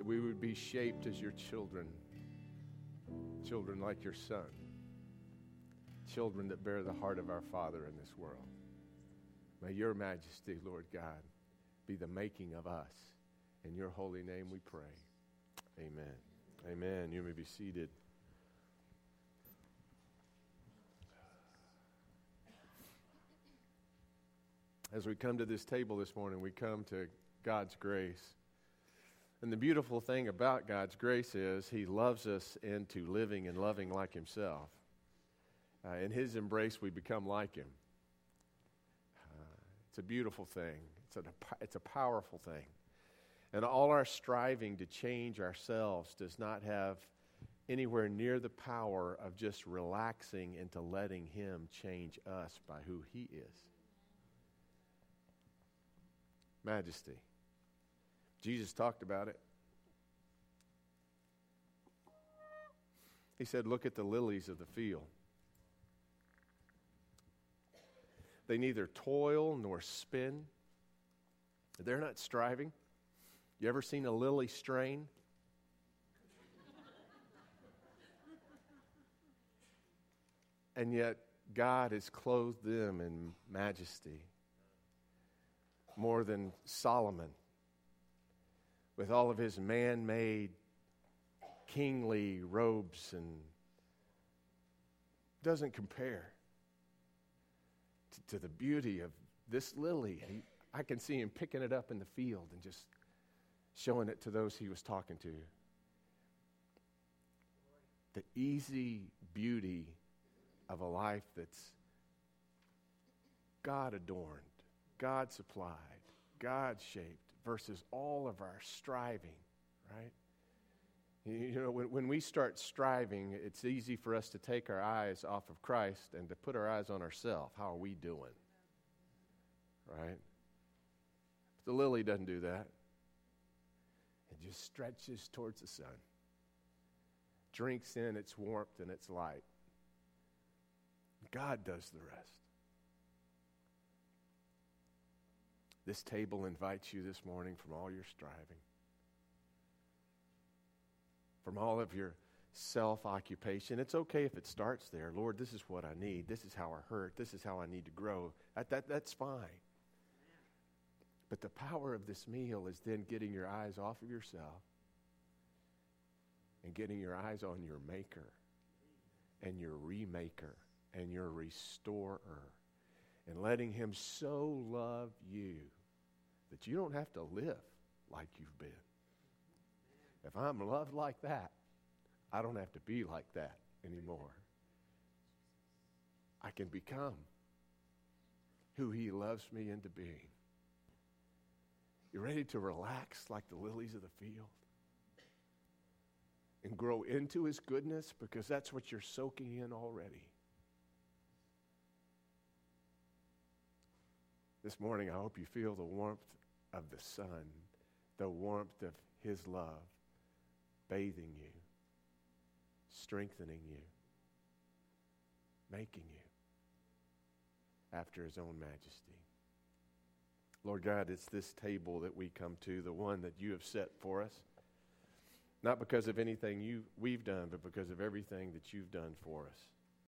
that we would be shaped as your children, children like your son, children that bear the heart of our Father in this world. May your majesty, Lord God, be the making of us. In your holy name we pray. Amen. Amen. You may be seated. As we come to this table this morning, we come to God's grace. And the beautiful thing about God's grace is He loves us into living and loving like Himself. Uh, in His embrace, we become like Him. Uh, it's a beautiful thing, it's a, it's a powerful thing. And all our striving to change ourselves does not have anywhere near the power of just relaxing into letting Him change us by who He is. Majesty. Jesus talked about it. He said, Look at the lilies of the field. They neither toil nor spin. They're not striving. You ever seen a lily strain? and yet, God has clothed them in majesty more than Solomon with all of his man made kingly robes and doesn't compare to, to, the beauty of this lily. He, I can see him picking it up in the field and just showing it to those he was talking to. The easy beauty of a life that's God adorned, God supplied, God shaped versus all of our striving, right? You know, when, when we start striving, it's easy for us to take our eyes off of Christ and to put our eyes on ourselves. How are we doing? Right? But the lily doesn't do that. It just stretches towards the sun, drinks in its warmth and its light. God does the rest. This table invites you this morning from all your striving, from all of your self occupation. It's okay if it starts there. Lord, this is what I need. This is how I hurt. This is how I need to grow. That, that, that's fine. But the power of this meal is then getting your eyes off of yourself and getting your eyes on your maker and your remaker and your restorer and letting him so love you that you don't have to live like you've been. If I'm loved like that, I don't have to be like that anymore. I can become who He loves me into being. You ready to relax like the lilies of the field? And grow into His goodness because that's what you're soaking in already. This morning, I hope you feel the warmth of the sun, the warmth of His love bathing you, strengthening you, making you after His own majesty. Lord God, it's this table that we come to, the one that you have set for us. Not because of anything you, we've done, but because of everything that you've done for us.